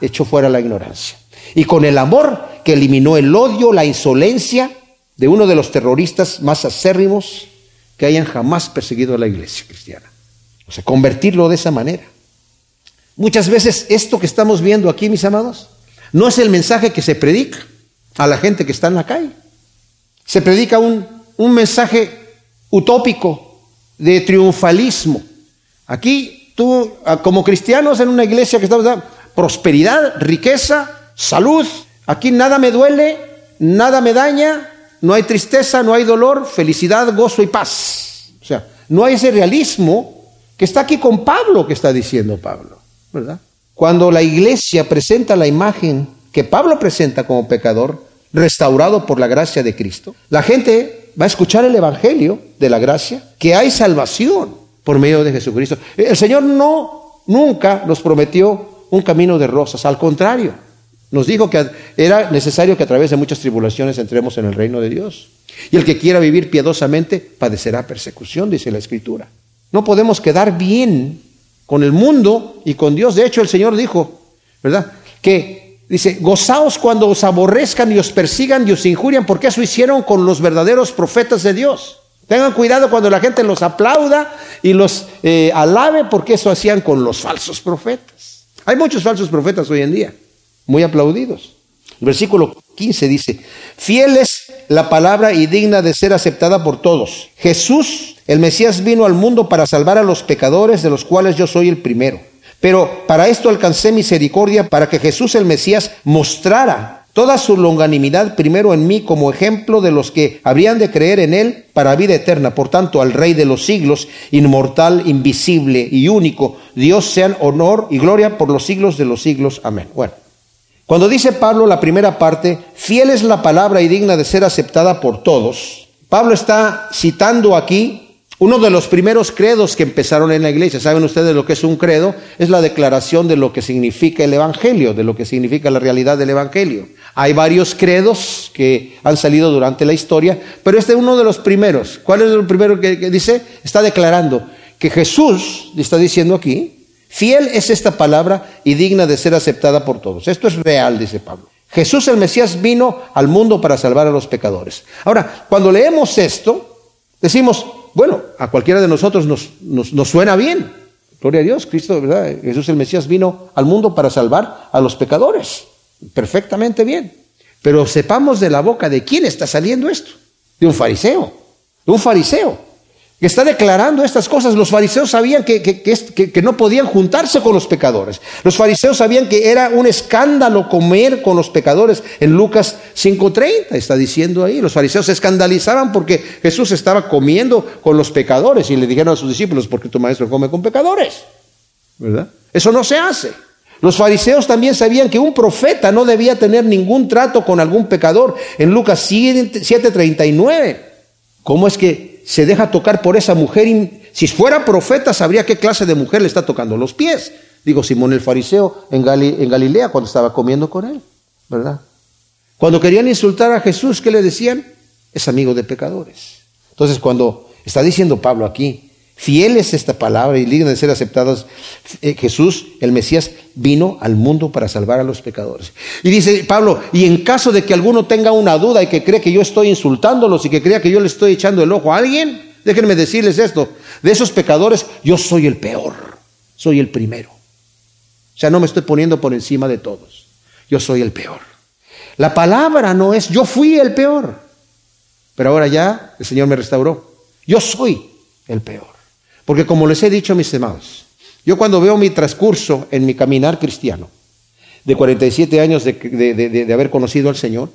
echó fuera la ignorancia. Y con el amor que eliminó el odio, la insolencia de uno de los terroristas más acérrimos que hayan jamás perseguido a la iglesia cristiana. O sea, convertirlo de esa manera. Muchas veces esto que estamos viendo aquí, mis amados, no es el mensaje que se predica a la gente que está en la calle. Se predica un, un mensaje utópico de triunfalismo. Aquí tú, como cristianos en una iglesia que estamos dando prosperidad, riqueza, salud, aquí nada me duele, nada me daña, no hay tristeza, no hay dolor, felicidad, gozo y paz. O sea, no hay ese realismo que está aquí con Pablo, que está diciendo Pablo. Cuando la iglesia presenta la imagen que Pablo presenta como pecador, restaurado por la gracia de Cristo, la gente va a escuchar el Evangelio de la gracia, que hay salvación por medio de Jesucristo. El Señor no, nunca nos prometió un camino de rosas, al contrario, nos dijo que era necesario que a través de muchas tribulaciones entremos en el reino de Dios. Y el que quiera vivir piadosamente padecerá persecución, dice la Escritura. No podemos quedar bien con el mundo y con Dios. De hecho, el Señor dijo, ¿verdad? Que dice, gozaos cuando os aborrezcan y os persigan y os injurian, porque eso hicieron con los verdaderos profetas de Dios. Tengan cuidado cuando la gente los aplauda y los eh, alabe, porque eso hacían con los falsos profetas. Hay muchos falsos profetas hoy en día muy aplaudidos. Versículo 15 dice, fiel es la palabra y digna de ser aceptada por todos. Jesús, el Mesías, vino al mundo para salvar a los pecadores, de los cuales yo soy el primero. Pero para esto alcancé misericordia, para que Jesús el Mesías mostrara toda su longanimidad primero en mí como ejemplo de los que habrían de creer en él para vida eterna. Por tanto, al Rey de los siglos, inmortal, invisible y único, Dios sean honor y gloria por los siglos de los siglos. Amén. Bueno. Cuando dice Pablo la primera parte, fiel es la palabra y digna de ser aceptada por todos, Pablo está citando aquí uno de los primeros credos que empezaron en la iglesia. ¿Saben ustedes lo que es un credo? Es la declaración de lo que significa el Evangelio, de lo que significa la realidad del Evangelio. Hay varios credos que han salido durante la historia, pero este es uno de los primeros. ¿Cuál es el primero que, que dice? Está declarando que Jesús, está diciendo aquí, Fiel es esta palabra y digna de ser aceptada por todos. Esto es real, dice Pablo. Jesús el Mesías vino al mundo para salvar a los pecadores. Ahora, cuando leemos esto, decimos, bueno, a cualquiera de nosotros nos, nos, suena bien. Gloria a Dios, Cristo, ¿verdad? Jesús el Mesías vino al mundo para salvar a los pecadores. Perfectamente bien. Pero sepamos de la boca de quién está saliendo esto. De un fariseo. De un fariseo que está declarando estas cosas. Los fariseos sabían que, que, no podían juntarse con los pecadores. Los fariseos sabían que era un escándalo comer con los pecadores. En Lucas 5.30 está diciendo ahí. Los fariseos se escandalizaban porque Jesús estaba comiendo con los pecadores y le dijeron a sus discípulos, ¿por qué tu maestro come con pecadores? ¿Verdad? Eso no se hace. Los fariseos también sabían que un profeta no debía tener ningún trato con algún pecador. En Lucas 7.39. ¿Cómo es que se deja tocar por esa mujer Si fuera profeta, sabría qué clase de mujer le está tocando los pies. Digo, Simón el fariseo en, en Galilea cuando estaba comiendo con él, ¿verdad? Cuando querían insultar a Jesús, ¿qué le decían? Es amigo de pecadores. Entonces, cuando está diciendo Pablo aquí, fiel es esta palabra y digna de ser aceptados, eh, Jesús, el Mesías, vino al mundo para salvar a los pecadores. Y dice Pablo, y en caso de que alguno tenga una duda y que cree que yo estoy insultándolos y que crea que yo le estoy echando el ojo a alguien, déjenme decirles esto, de esos pecadores yo soy el peor, soy el primero. O sea, no me estoy poniendo por encima de todos, yo soy el peor. La palabra no es yo fui el peor, pero ahora ya el Señor me restauró. Yo soy el peor. Porque como les he dicho, mis amados, yo cuando veo mi transcurso en mi caminar cristiano, de 47 años de, de, haber conocido al Señor,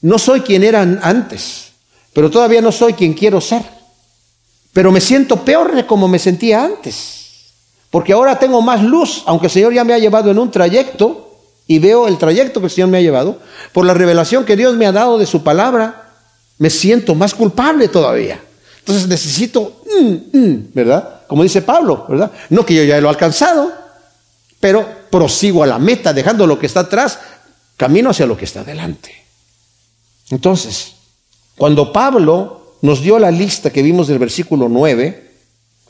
no soy quien era antes, pero todavía no soy quien quiero ser. Pero me siento peor de como me sentía antes. Porque ahora tengo más luz, aunque el Señor ya me ha llevado en un trayecto, y veo el trayecto que el Señor me ha llevado, por la revelación que Dios me ha dado de su palabra, me siento más culpable todavía. Entonces necesito, ¿verdad? Como dice Pablo, ¿verdad? No que yo ya lo he alcanzado, pero prosigo a la meta, dejando lo que está atrás, camino hacia lo que está adelante. Entonces, cuando Pablo nos dio la lista que vimos del versículo 9,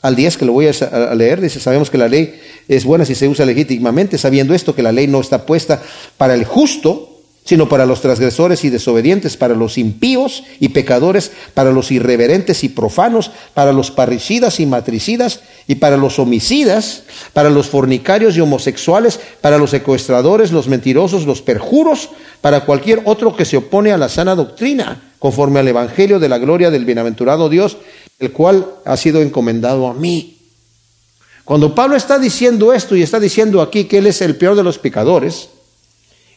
al 10 que lo voy a leer, dice, sabemos que la ley es buena si se usa legítimamente, sabiendo esto que la ley no está puesta para el justo, sino para los transgresores y desobedientes, para los impíos y pecadores, para los irreverentes y profanos, para los parricidas y matricidas, y para los homicidas, para los fornicarios y homosexuales, para los secuestradores, los mentirosos, los perjuros, para cualquier otro que se opone a la sana doctrina, conforme al Evangelio de la gloria del bienaventurado Dios, el cual ha sido encomendado a mí. Cuando Pablo está diciendo esto y está diciendo aquí que él es el peor de los pecadores,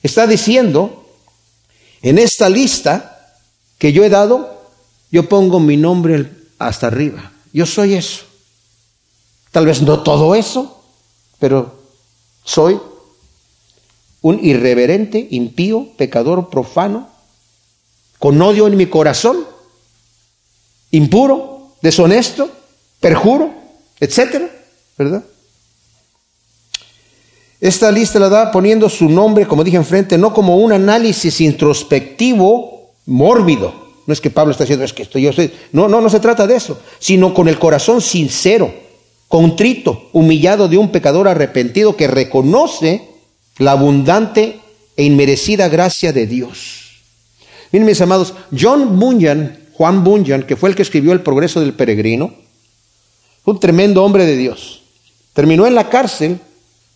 está diciendo, en esta lista que yo he dado, yo pongo mi nombre hasta arriba. Yo soy eso. Tal vez no todo eso, pero soy un irreverente, impío, pecador, profano, con odio en mi corazón, impuro, deshonesto, perjuro, etcétera, ¿verdad? Esta lista la da poniendo su nombre, como dije enfrente, no como un análisis introspectivo mórbido. No es que Pablo está diciendo, es que esto yo sé. No, no, no se trata de eso, sino con el corazón sincero, contrito, humillado de un pecador arrepentido que reconoce la abundante e inmerecida gracia de Dios. Miren, mis amados, John Bunyan Juan Bunyan, que fue el que escribió El progreso del peregrino, fue un tremendo hombre de Dios. Terminó en la cárcel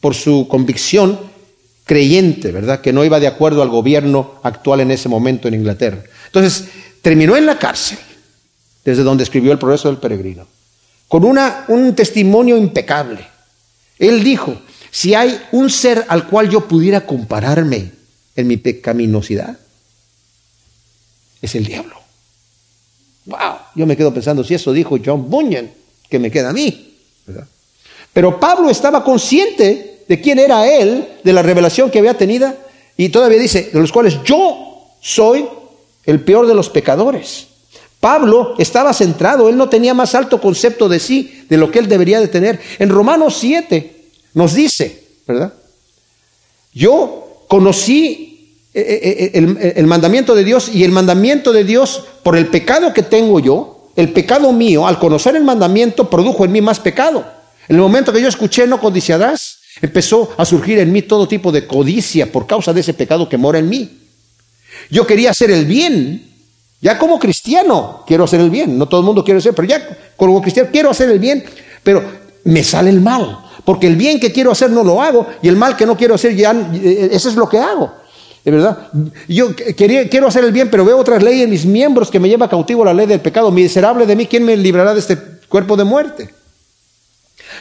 por su convicción creyente, ¿verdad? Que no iba de acuerdo al gobierno actual en ese momento en Inglaterra. Entonces, terminó en la cárcel, desde donde escribió El progreso del peregrino, con una, un testimonio impecable. Él dijo, si hay un ser al cual yo pudiera compararme en mi pecaminosidad, es el diablo. Wow, yo me quedo pensando si eso dijo John Bunyan, que me queda a mí. Pero Pablo estaba consciente de quién era él, de la revelación que había tenido, y todavía dice, de los cuales yo soy el peor de los pecadores. Pablo estaba centrado, él no tenía más alto concepto de sí, de lo que él debería de tener. En Romanos 7 nos dice, ¿verdad? Yo conocí eh, eh, eh, el, mandamiento de Dios y el mandamiento de Dios por el pecado que tengo yo, el pecado mío, al conocer el mandamiento, produjo en mí más pecado. En el momento que yo escuché no codiciarás, empezó a surgir en mí todo tipo de codicia por causa de ese pecado que mora en mí. Yo quería hacer el bien, ya como cristiano quiero hacer el bien, no todo el mundo quiere hacer, pero ya como cristiano quiero hacer el bien, pero me sale el mal, porque el bien que quiero hacer no lo hago y el mal que no quiero hacer ya, eso es lo que hago. ¿De verdad? Yo quería, quiero hacer el bien, pero veo otras leyes en mis miembros que me lleva cautivo la ley del pecado. Miserable de mí, ¿quién me librará de este cuerpo de muerte?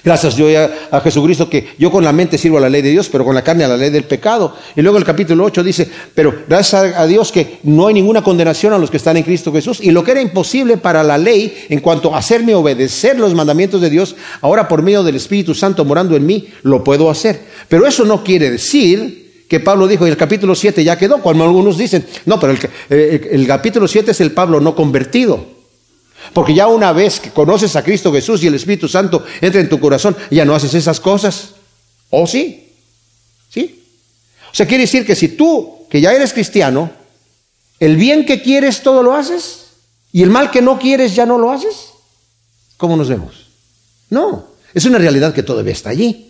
Gracias yo a, Jesucristo que yo con la mente sirvo a la ley de Dios, pero con la carne a la ley del pecado. Y luego el capítulo 8 dice, pero gracias a, Dios que no hay ninguna condenación a los que están en Cristo Jesús. Y lo que era imposible para la ley en cuanto a hacerme obedecer los mandamientos de Dios, ahora por medio del Espíritu Santo morando en mí, lo puedo hacer. Pero eso no quiere decir que Pablo dijo en el capítulo 7 ya quedó, cuando algunos dicen, no, pero el, capítulo 7 es el Pablo no convertido. Porque ya una vez que conoces a Cristo Jesús y el Espíritu Santo entra en tu corazón, ya no haces esas cosas. ¿O sí? ¿Sí? O sea, quiere decir que si tú, que ya eres cristiano, el bien que quieres todo lo haces y el mal que no quieres ya no lo haces, ¿cómo nos vemos? No, es una realidad que todavía está allí.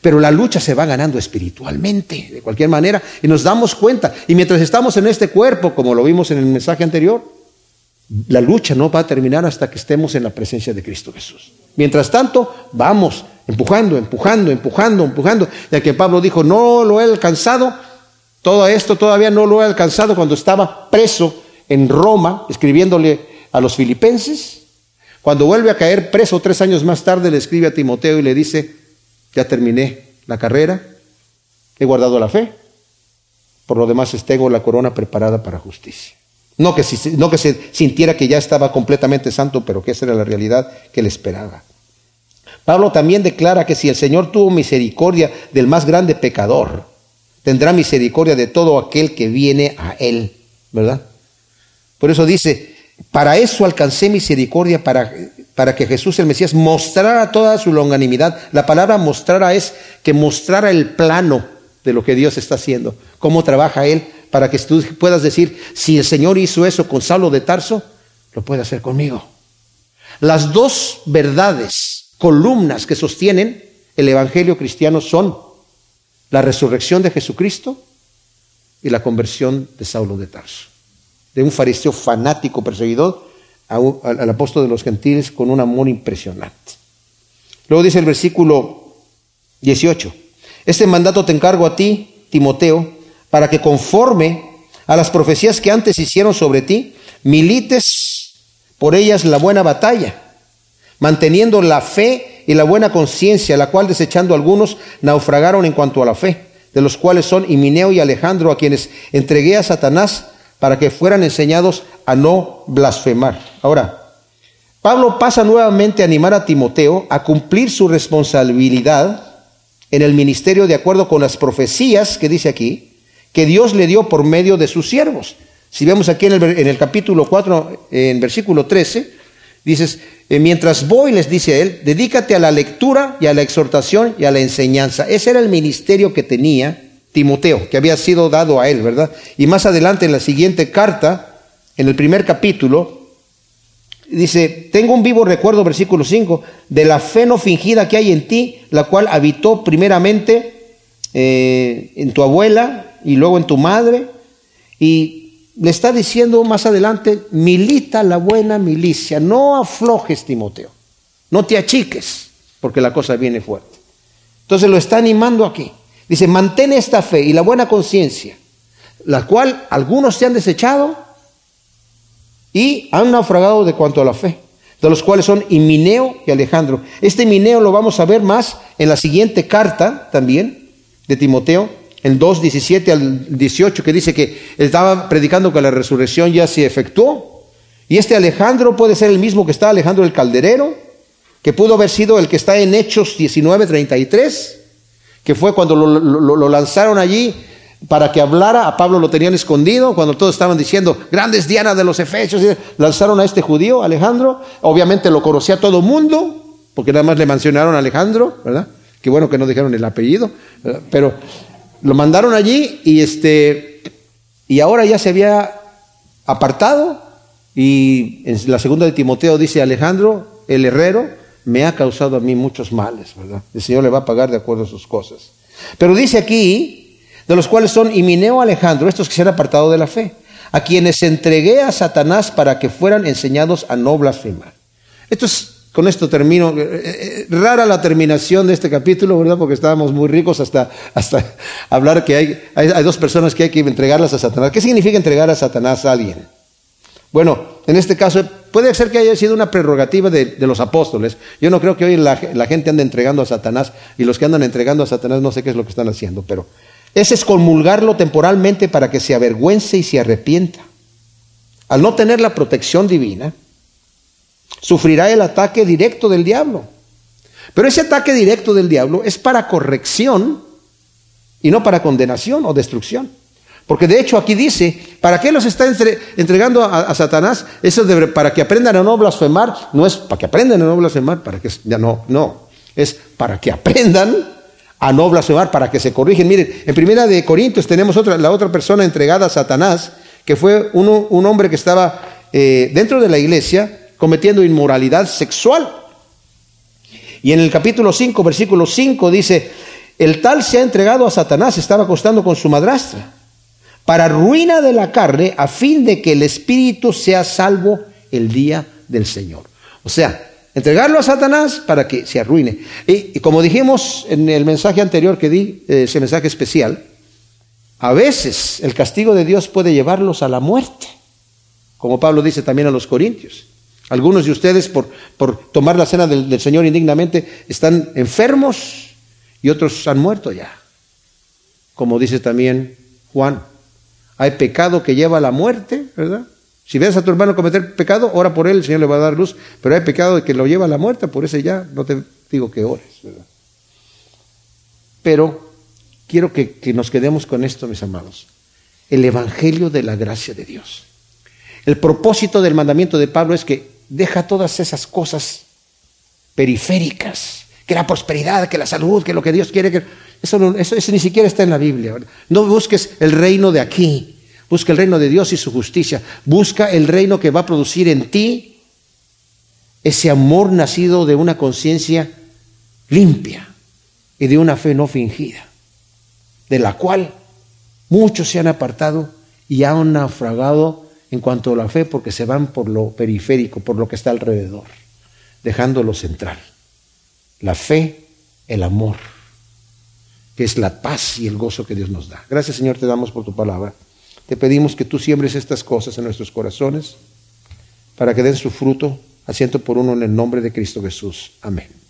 Pero la lucha se va ganando espiritualmente, de cualquier manera, y nos damos cuenta. Y mientras estamos en este cuerpo, como lo vimos en el mensaje anterior, la lucha no va a terminar hasta que estemos en la presencia de Cristo Jesús. Mientras tanto, vamos empujando, empujando, empujando, empujando. Ya que Pablo dijo, no lo he alcanzado, todo esto todavía no lo he alcanzado cuando estaba preso en Roma, escribiéndole a los filipenses. Cuando vuelve a caer preso tres años más tarde, le escribe a Timoteo y le dice, ya terminé la carrera, he guardado la fe, por lo demás tengo la corona preparada para justicia. No que, se sintiera que ya estaba completamente santo, pero que esa era la realidad que le esperaba. Pablo también declara que si el Señor tuvo misericordia del más grande pecador, tendrá misericordia de todo aquel que viene a Él, ¿verdad? Por eso dice, para eso alcancé misericordia, para, para que Jesús el Mesías mostrara toda su longanimidad. La palabra mostrara es que mostrara el plano de lo que Dios está haciendo, cómo trabaja Él para que tú puedas decir, si el Señor hizo eso con Saulo de Tarso, lo puede hacer conmigo. Las dos verdades, columnas que sostienen el Evangelio cristiano son la resurrección de Jesucristo y la conversión de Saulo de Tarso, de un fariseo fanático perseguidor al apóstol de los gentiles con un amor impresionante. Luego dice el versículo 18, este mandato te encargo a ti, Timoteo, para que conforme a las profecías que antes hicieron sobre ti, milites por ellas la buena batalla, manteniendo la fe y la buena conciencia, la cual desechando algunos naufragaron en cuanto a la fe, de los cuales son Himineo y Alejandro, a quienes entregué a Satanás para que fueran enseñados a no blasfemar. Ahora, Pablo pasa nuevamente a animar a Timoteo a cumplir su responsabilidad en el ministerio de acuerdo con las profecías que dice aquí, que Dios le dio por medio de sus siervos. Si vemos aquí en el, capítulo 4, en versículo 13, dices, eh, mientras voy, les dice a él, dedícate a la lectura y a la exhortación y a la enseñanza. Ese era el ministerio que tenía Timoteo, que había sido dado a él, ¿verdad? Y más adelante en la siguiente carta, en el primer capítulo, dice, tengo un vivo recuerdo, versículo 5, de la fe no fingida que hay en ti, la cual habitó primeramente eh, en tu abuela y luego en tu madre. Y le está diciendo más adelante, milita la buena milicia, no aflojes Timoteo, no te achiques, porque la cosa viene fuerte. Entonces lo está animando aquí. Dice, mantén esta fe y la buena conciencia, la cual algunos se han desechado y han naufragado de cuanto a la fe, de los cuales son Himineo y Alejandro. Este Himineo lo vamos a ver más en la siguiente carta también de Timoteo, el 2, 17 al 18, que dice que estaba predicando que la resurrección ya se efectuó. Y este Alejandro puede ser el mismo que está Alejandro el Calderero, que pudo haber sido el que está en Hechos 19, 33, que fue cuando lo, lanzaron allí para que hablara, a Pablo lo tenían escondido, cuando todos estaban diciendo, grandes Diana de los Efesios, lanzaron a este judío, Alejandro, obviamente lo conocía todo mundo, porque nada más le mencionaron a Alejandro, ¿verdad? Qué bueno que no dijeron el apellido, pero lo mandaron allí y este y ahora ya se había apartado y en la segunda de Timoteo dice Alejandro, el herrero, me ha causado a mí muchos males, ¿verdad? El Señor le va a pagar de acuerdo a sus cosas. Pero dice aquí, de los cuales son Himineo Alejandro, estos que se han apartado de la fe, a quienes entregué a Satanás para que fueran enseñados a no blasfemar. Esto es con esto termino. Eh, eh, rara la terminación de este capítulo, ¿verdad? Porque estábamos muy ricos hasta, hasta hablar que hay, hay, dos personas que hay que entregarlas a Satanás. ¿Qué significa entregar a Satanás a alguien? Bueno, en este caso puede ser que haya sido una prerrogativa de, los apóstoles. Yo no creo que hoy la, la, gente ande entregando a Satanás y los que andan entregando a Satanás no sé qué es lo que están haciendo, pero es comulgarlo temporalmente para que se avergüence y se arrepienta. Al no tener la protección divina, sufrirá el ataque directo del diablo. Pero ese ataque directo del diablo es para corrección y no para condenación o destrucción. Porque de hecho aquí dice, ¿para qué los está entregando a, Satanás? Eso de, para que aprendan a no blasfemar, no es para que aprendan a no blasfemar, para que ya no, no, es para que aprendan a no blasfemar, para que se corrigen. Miren, en primera de Corintios tenemos otra, la otra persona entregada a Satanás, que fue un hombre que estaba eh, dentro de la iglesia cometiendo inmoralidad sexual. Y en el capítulo 5, versículo 5 dice, el tal se ha entregado a Satanás, estaba acostando con su madrastra, para ruina de la carne, a fin de que el espíritu sea salvo el día del Señor. O sea, entregarlo a Satanás para que se arruine. Y, como dijimos en el mensaje anterior que di, eh, ese mensaje especial, a veces el castigo de Dios puede llevarlos a la muerte, como Pablo dice también a los Corintios. Algunos de ustedes por, por tomar la cena del, Señor indignamente están enfermos y otros han muerto ya. Como dice también Juan, hay pecado que lleva a la muerte, ¿verdad? Si ves a tu hermano cometer pecado, ora por él, el Señor le va a dar luz, pero hay pecado que lo lleva a la muerte, por eso ya no te digo que ores, ¿verdad? Pero quiero que, que nos quedemos con esto, mis amados. El Evangelio de la gracia de Dios. El propósito del mandamiento de Pablo es que deja todas esas cosas periféricas, que la prosperidad, que la salud, que lo que Dios quiere, que eso, eso, ni siquiera está en la Biblia. No busques el reino de aquí, busca el reino de Dios y su justicia, busca el reino que va a producir en ti ese amor nacido de una conciencia limpia y de una fe no fingida, de la cual muchos se han apartado y han naufragado en cuanto a la fe porque se van por lo periférico, por lo que está alrededor, dejando lo central. La fe, el amor, que es la paz y el gozo que Dios nos da. Gracias Señor, te damos por tu palabra. Te pedimos que tú siembres estas cosas en nuestros corazones para que den su fruto, asiento por uno en el nombre de Cristo Jesús. Amén.